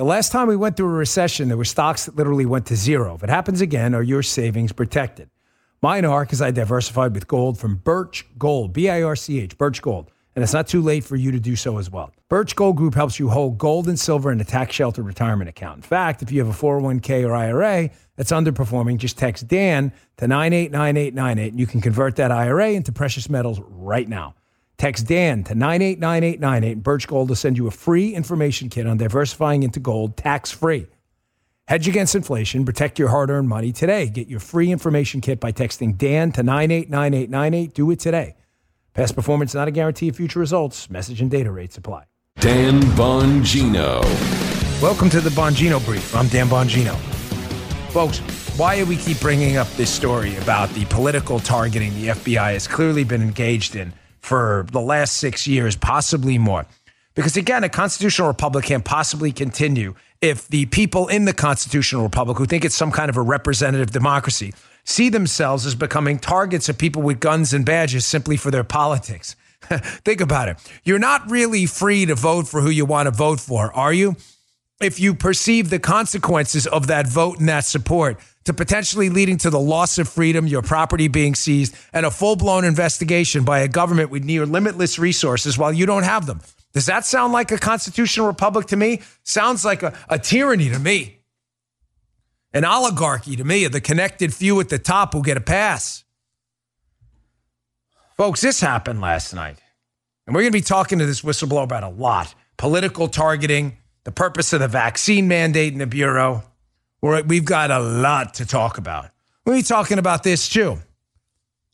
The last time we went through a recession, there were stocks that literally went to zero. If it happens again, are your savings protected? Mine are because I diversified with gold from Birch Gold, B I R C H, Birch Gold. And it's not too late for you to do so as well. Birch Gold Group helps you hold gold and silver in a tax sheltered retirement account. In fact, if you have a 401k or IRA that's underperforming, just text Dan to 989898 and you can convert that IRA into precious metals right now. Text Dan to 989898 and Birch Gold will send you a free information kit on diversifying into gold tax free. Hedge against inflation, protect your hard earned money today. Get your free information kit by texting Dan to 989898. Do it today. Past performance not a guarantee of future results. Message and data rates apply. Dan Bongino. Welcome to the Bongino Brief. I'm Dan Bongino. Folks, why do we keep bringing up this story about the political targeting the FBI has clearly been engaged in for the last six years, possibly more? Because again, a constitutional republic can't possibly continue if the people in the constitutional republic who think it's some kind of a representative democracy see themselves as becoming targets of people with guns and badges simply for their politics. think about it. You're not really free to vote for who you want to vote for, are you? If you perceive the consequences of that vote and that support to potentially leading to the loss of freedom, your property being seized, and a full blown investigation by a government with near limitless resources while you don't have them. Does that sound like a constitutional republic to me? Sounds like a, a tyranny to me. An oligarchy to me, of the connected few at the top who get a pass. Folks, this happened last night. And we're going to be talking to this whistleblower about a lot political targeting, the purpose of the vaccine mandate in the Bureau. We've got a lot to talk about. We'll be talking about this too.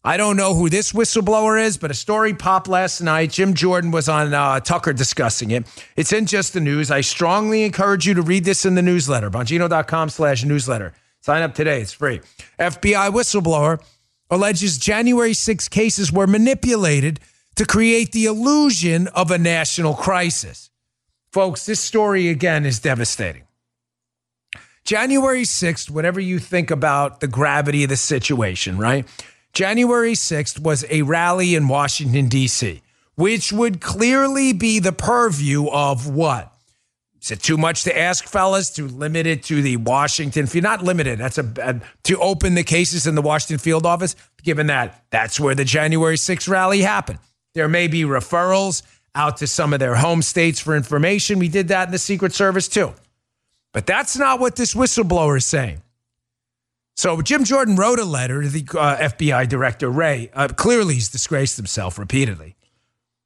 I don't know who this whistleblower is, but a story popped last night. Jim Jordan was on uh, Tucker discussing it. It's in just the news. I strongly encourage you to read this in the newsletter, bongino.com slash newsletter. Sign up today. It's free. FBI whistleblower alleges January 6 cases were manipulated to create the illusion of a national crisis. Folks, this story again is devastating. January 6th, whatever you think about the gravity of the situation, right? January 6th was a rally in Washington, D.C., which would clearly be the purview of what? Is it too much to ask, fellas, to limit it to the Washington? If you're not limited, that's a, a to open the cases in the Washington field office. Given that that's where the January 6th rally happened, there may be referrals out to some of their home states for information. We did that in the Secret Service too, but that's not what this whistleblower is saying. So Jim Jordan wrote a letter to the uh, FBI director, Wray. Uh, clearly, he's disgraced himself repeatedly.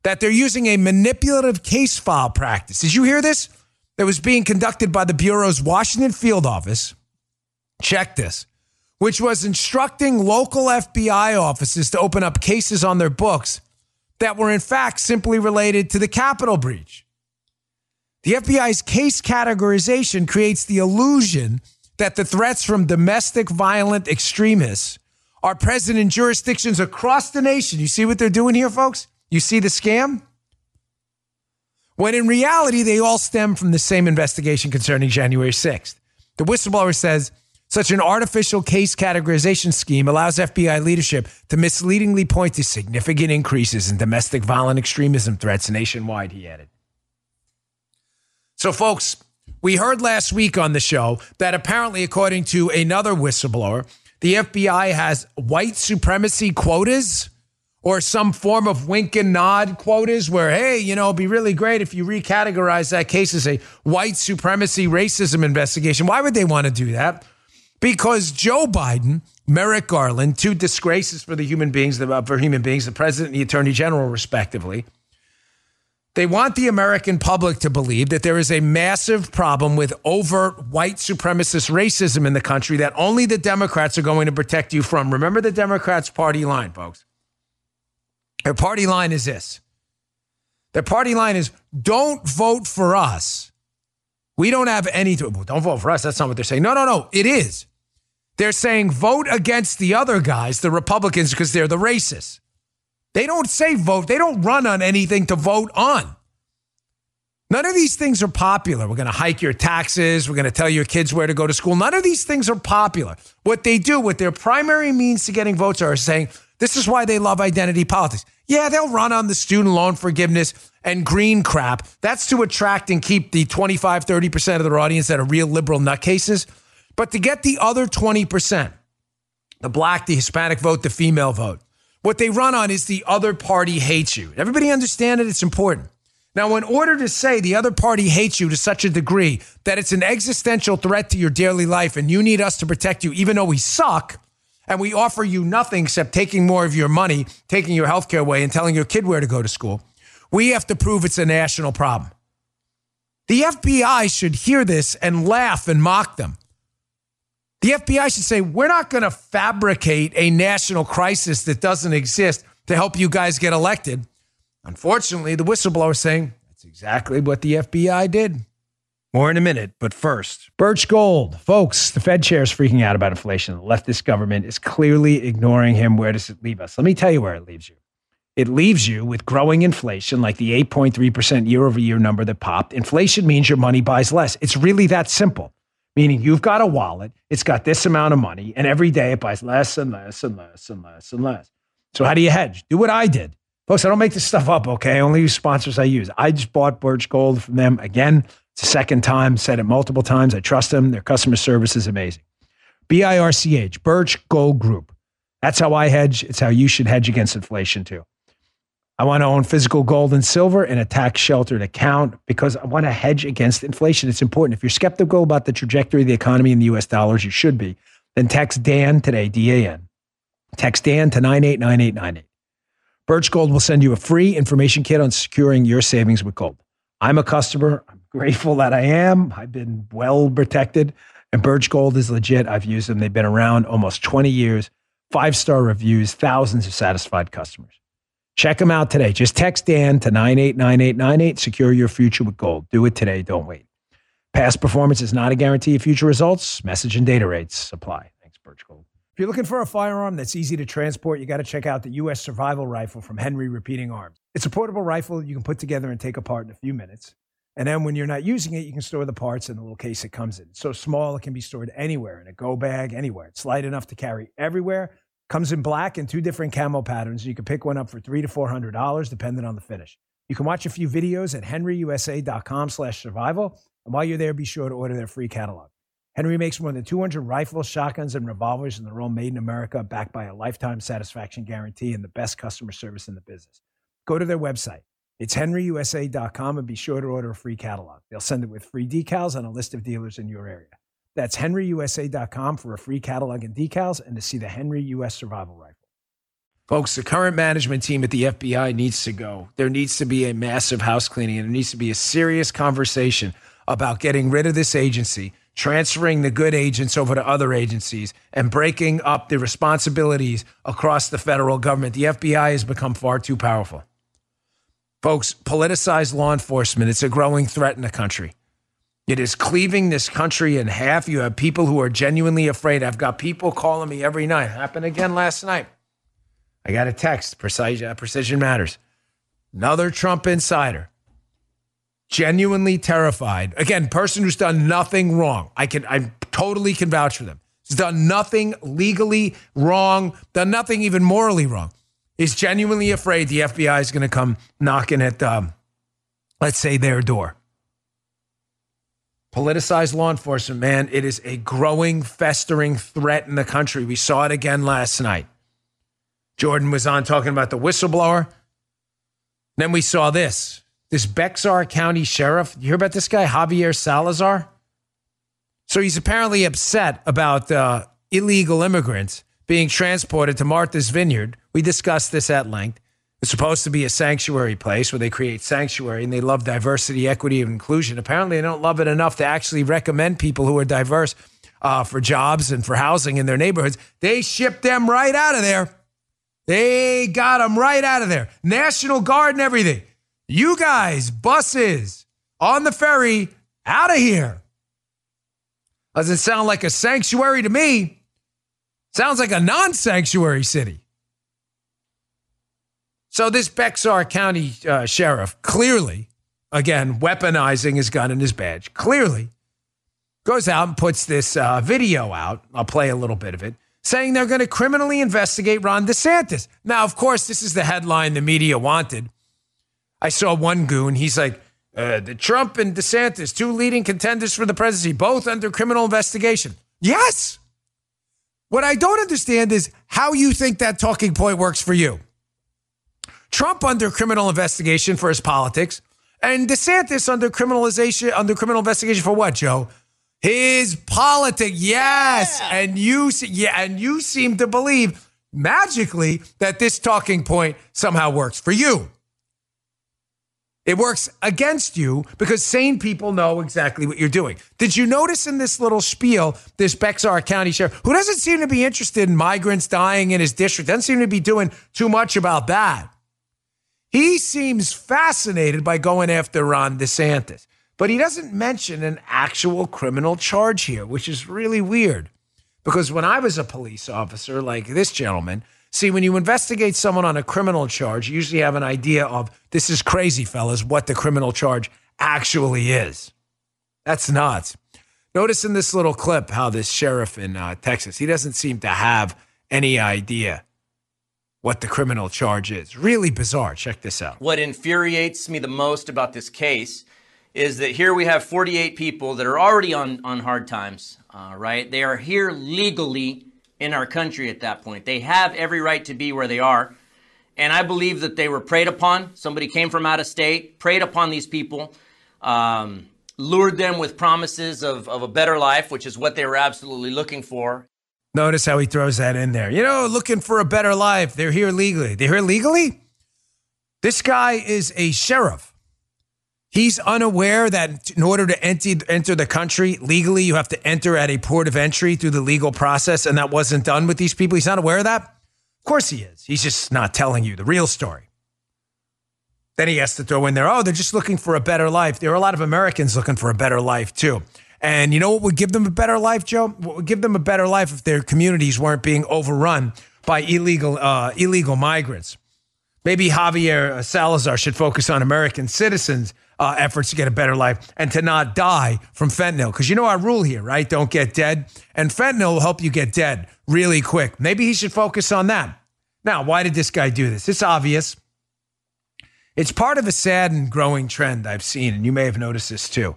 That they're using a manipulative case file practice. Did you hear this? That was being conducted by the Bureau's Washington field office. Check this, which was instructing local FBI offices to open up cases on their books that were, in fact, simply related to the Capitol breach. The FBI's case categorization creates the illusion that the threats from domestic violent extremists are present in jurisdictions across the nation. You see what they're doing here, folks? You see the scam? When in reality, they all stem from the same investigation concerning January 6th. The whistleblower says such an artificial case categorization scheme allows FBI leadership to misleadingly point to significant increases in domestic violent extremism threats nationwide, he added. So, folks, we heard last week on the show that apparently, according to another whistleblower, the FBI has white supremacy quotas or some form of wink and nod quotas where, hey, you know, it'd be really great if you recategorize that case as a white supremacy racism investigation. Why would they want to do that? Because Joe Biden, Merrick Garland, two disgraces for the human beings, uh, for human beings, the president and the attorney general, respectively, they want the American public to believe that there is a massive problem with overt white supremacist racism in the country that only the Democrats are going to protect you from. Remember the Democrats' party line, folks. Their party line is this their party line is don't vote for us. We don't have any, don't vote for us. That's not what they're saying. No, no, no, it is. They're saying vote against the other guys, the Republicans, because they're the racists. They don't say vote, they don't run on anything to vote on. None of these things are popular. We're going to hike your taxes. We're going to tell your kids where to go to school. None of these things are popular. What they do, what their primary means to getting votes are saying This is why they love identity politics. Yeah, they'll run on the student loan forgiveness and green crap. That's to attract and keep the 25, 30% of their audience that are real liberal nutcases. But to get the other 20%, the black, the Hispanic vote, the female vote, what they run on is the other party hates you. Everybody understand it? It's important. Now, in order to say the other party hates you to such a degree that it's an existential threat to your daily life and you need us to protect you, even though we suck and we offer you nothing except taking more of your money, taking your health care away, and telling your kid where to go to school, we have to prove it's a national problem. The FBI should hear this and laugh and mock them. The FBI should say, We're not going to fabricate a national crisis that doesn't exist to help you guys get elected. Unfortunately, the whistleblower is saying that's exactly what the FBI did. More in a minute, but first, Birch Gold. Folks, the Fed chair is freaking out about inflation. The leftist government is clearly ignoring him. Where does it leave us? Let me tell you where it leaves you. It leaves you with growing inflation, like the 8.3% year over year number that popped. Inflation means your money buys less. It's really that simple, meaning you've got a wallet, it's got this amount of money, and every day it buys less and less and less and less and less. So, how do you hedge? Do what I did. Folks, I don't make this stuff up, okay? I only use sponsors I use. I just bought Birch Gold from them again. It's the second time, said it multiple times. I trust them. Their customer service is amazing. B I R C H, Birch Gold Group. That's how I hedge. It's how you should hedge against inflation too. I want to own physical gold and silver in a tax sheltered account because I want to hedge against inflation. It's important. If you're skeptical about the trajectory of the economy in the US dollars, you should be. Then text Dan today, D A N. Text Dan to 989898. Birch Gold will send you a free information kit on securing your savings with gold. I'm a customer. I'm grateful that I am. I've been well protected, and Birch Gold is legit. I've used them. They've been around almost 20 years, five star reviews, thousands of satisfied customers. Check them out today. Just text Dan to 989898. Secure your future with gold. Do it today. Don't wait. Past performance is not a guarantee of future results. Message and data rates apply. Thanks, Birch Gold. If you're looking for a firearm that's easy to transport, you got to check out the U.S. Survival Rifle from Henry Repeating Arms. It's a portable rifle you can put together and take apart in a few minutes. And then when you're not using it, you can store the parts in the little case it comes in. It's so small, it can be stored anywhere in a go bag, anywhere. It's light enough to carry everywhere. Comes in black and two different camo patterns. You can pick one up for three to four hundred dollars, depending on the finish. You can watch a few videos at henryusa.com/survival, and while you're there, be sure to order their free catalog. Henry makes more than 200 rifles, shotguns, and revolvers, and they're all made in America, backed by a lifetime satisfaction guarantee and the best customer service in the business. Go to their website. It's henryusa.com and be sure to order a free catalog. They'll send it with free decals and a list of dealers in your area. That's henryusa.com for a free catalog and decals and to see the Henry US Survival Rifle. Folks, the current management team at the FBI needs to go. There needs to be a massive house cleaning and there needs to be a serious conversation about getting rid of this agency, transferring the good agents over to other agencies, and breaking up the responsibilities across the federal government. The FBI has become far too powerful. Folks, politicized law enforcement, it's a growing threat in the country. It is cleaving this country in half. You have people who are genuinely afraid. I've got people calling me every night. Happened again last night. I got a text, Precision, Precision Matters. Another Trump insider. Genuinely terrified. Again, person who's done nothing wrong. I can I totally can vouch for them. Has done nothing legally wrong, done nothing even morally wrong. Is genuinely afraid the FBI is going to come knocking at um, let's say their door politicized law enforcement, man, it is a growing, festering threat in the country. We saw it again last night. Jordan was on talking about the whistleblower. Then we saw this this Bexar County sheriff. You hear about this guy, Javier Salazar? So he's apparently upset about uh, illegal immigrants being transported to Martha's Vineyard. We discussed this at length. It's supposed to be a sanctuary place where they create sanctuary and they love diversity, equity, and inclusion. Apparently, they don't love it enough to actually recommend people who are diverse uh, for jobs and for housing in their neighborhoods. They ship them right out of there. They got them right out of there. National Guard and everything. You guys, buses on the ferry, out of here. Doesn't sound like a sanctuary to me. Sounds like a non sanctuary city. So this Bexar County uh, sheriff clearly, again, weaponizing his gun and his badge, clearly goes out and puts this uh, video out. I'll play a little bit of it. saying they're going to criminally investigate Ron DeSantis. Now, of course, this is the headline the media wanted. I saw one goon. He's like, uh, the Trump and DeSantis, two leading contenders for the presidency, both under criminal investigation. Yes. What I don't understand is how you think that talking point works for you. Trump under criminal investigation for his politics, and DeSantis under criminalization under criminal investigation for what, Joe? His politics. Yes. Yeah. And you yeah, and you seem to believe magically that this talking point somehow works for you. It works against you because sane people know exactly what you're doing. Did you notice in this little spiel, this Bexar County sheriff, who doesn't seem to be interested in migrants dying in his district, doesn't seem to be doing too much about that. He seems fascinated by going after Ron DeSantis, but he doesn't mention an actual criminal charge here, which is really weird. Because when I was a police officer, like this gentleman, See, when you investigate someone on a criminal charge, you usually have an idea of this is crazy, fellas, what the criminal charge actually is. That's nuts. Notice in this little clip how this sheriff in uh, Texas, he doesn't seem to have any idea what the criminal charge is. Really bizarre. Check this out. What infuriates me the most about this case is that here we have 48 people that are already on, on hard times, uh, right? They are here legally in our country at that point. They have every right to be where they are. And I believe that they were preyed upon. Somebody came from out of state, preyed upon these people, um, lured them with promises of, of a better life, which is what they were absolutely looking for. Notice how he throws that in there. You know, looking for a better life. They're here legally. They're here legally? This guy is a sheriff. He's unaware that in order to enter, the country legally, you have to enter at a port of entry through the legal process, and that wasn't done with these people. He's not aware of that. Of course he is. He's just not telling you the real story. Then he has to throw in there, oh, they're just looking for a better life. There are a lot of Americans looking for a better life too. And you know what would give them a better life, Joe? What would give them a better life if their communities weren't being overrun by illegal uh, illegal migrants? Maybe Javier Salazar should focus on American citizens uh, efforts to get a better life and to not die from fentanyl. Because you know our rule here, right? Don't get dead. And fentanyl will help you get dead really quick. Maybe he should focus on that. Now, why did this guy do this? It's obvious. It's part of a sad and growing trend I've seen, and you may have noticed this too.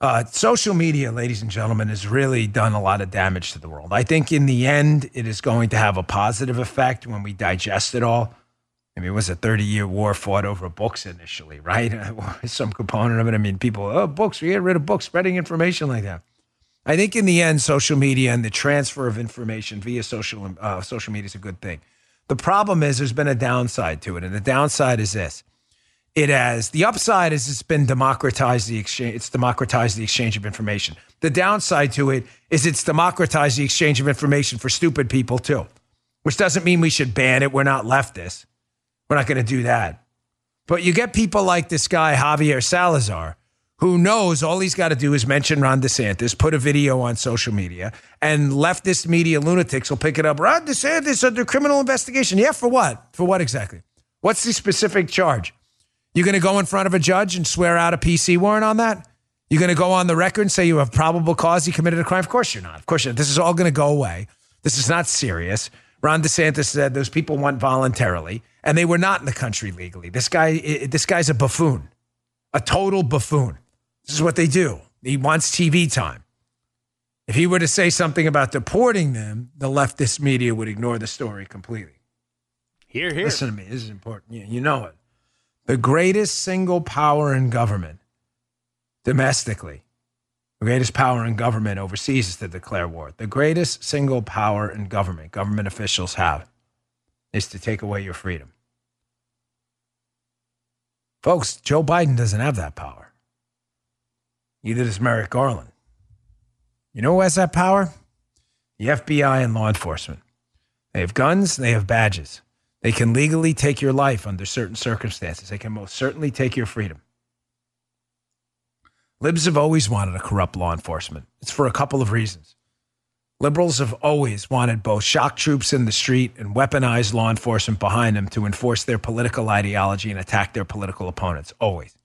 Uh, social media, ladies and gentlemen, has really done a lot of damage to the world. I think in the end, it is going to have a positive effect when we digest it all. I mean, it was a 30 year war fought over books initially, right? Some component of it. I mean, people, oh, books, we get rid of books, spreading information like that. I think in the end, social media and the transfer of information via social uh, social media is a good thing. The problem is there's been a downside to it, and the downside is this: it has the upside is it's been democratized the exchange. It's democratized the exchange of information. The downside to it is it's democratized the exchange of information for stupid people too, which doesn't mean we should ban it. We're not leftists. We're not going to do that. But you get people like this guy, Javier Salazar, who knows all he's got to do is mention Ron DeSantis, put a video on social media, and leftist media lunatics will pick it up. Ron DeSantis under criminal investigation. Yeah, for what? For what exactly? What's the specific charge? You're going to go in front of a judge and swear out a PC warrant on that? You're going to go on the record and say you have probable cause he committed a crime? Of course you're not. Of course you're not. This is all going to go away. This is not serious. Ron DeSantis said those people went voluntarily and they were not in the country legally. This guy, this guy's a buffoon, a total buffoon. This is what they do. He wants TV time. If he were to say something about deporting them, the leftist media would ignore the story completely. Here, here. Listen to me. This is important. You, you know it. The greatest single power in government, domestically, the greatest power in government overseas is to declare war. The greatest single power in government, government officials have, is to take away your freedom. Folks, Joe Biden doesn't have that power. Neither does Merrick Garland. You know who has that power? The FBI and law enforcement. They have guns, they have badges. They can legally take your life under certain circumstances. They can most certainly take your freedom. Libs have always wanted a corrupt law enforcement. It's for a couple of reasons. Liberals have always wanted both shock troops in the street and weaponized law enforcement behind them to enforce their political ideology and attack their political opponents. Always.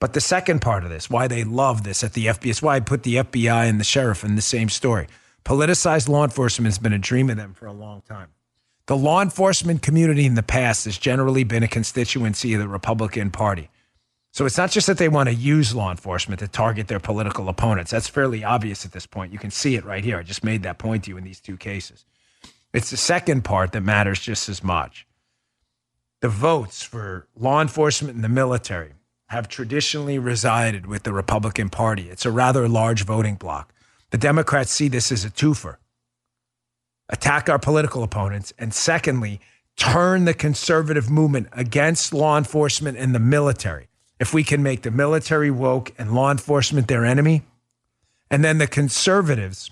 But the second part of this, why they love this at the FBI, is why I put the FBI and the sheriff in the same story. Politicized law enforcement has been a dream of them for a long time. The law enforcement community in the past has generally been a constituency of the Republican Party. So it's not just that they want to use law enforcement to target their political opponents. That's fairly obvious at this point. You can see it right here. I just made that point to you in these two cases. It's the second part that matters just as much. The votes for law enforcement and the military have traditionally resided with the Republican Party. It's a rather large voting bloc. The Democrats see this as a twofer attack our political opponents, and secondly, turn the conservative movement against law enforcement and the military. If we can make the military woke and law enforcement their enemy, and then the conservatives,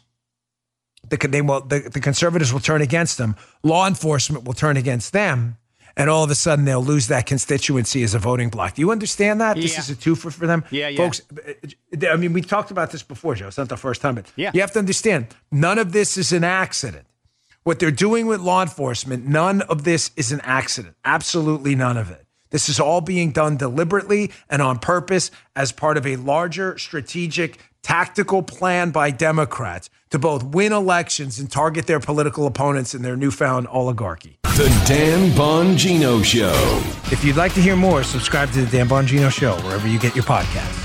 the, they will, the, the conservatives will turn against them, law enforcement will turn against them, and all of a sudden they'll lose that constituency as a voting block. Do you understand that? This is a twofer for them, Yeah, yeah. folks. I mean, we talked about this before, Joe. It's not the first time, but Yeah. you have to understand none of this is an accident. What they're doing with law enforcement, none of this is an accident. Absolutely none of it. This is all being done deliberately and on purpose as part of a larger strategic tactical plan by Democrats to both win elections and target their political opponents in their newfound oligarchy. The Dan Bongino Show. If you'd like to hear more, subscribe to the Dan Bongino Show wherever you get your podcasts.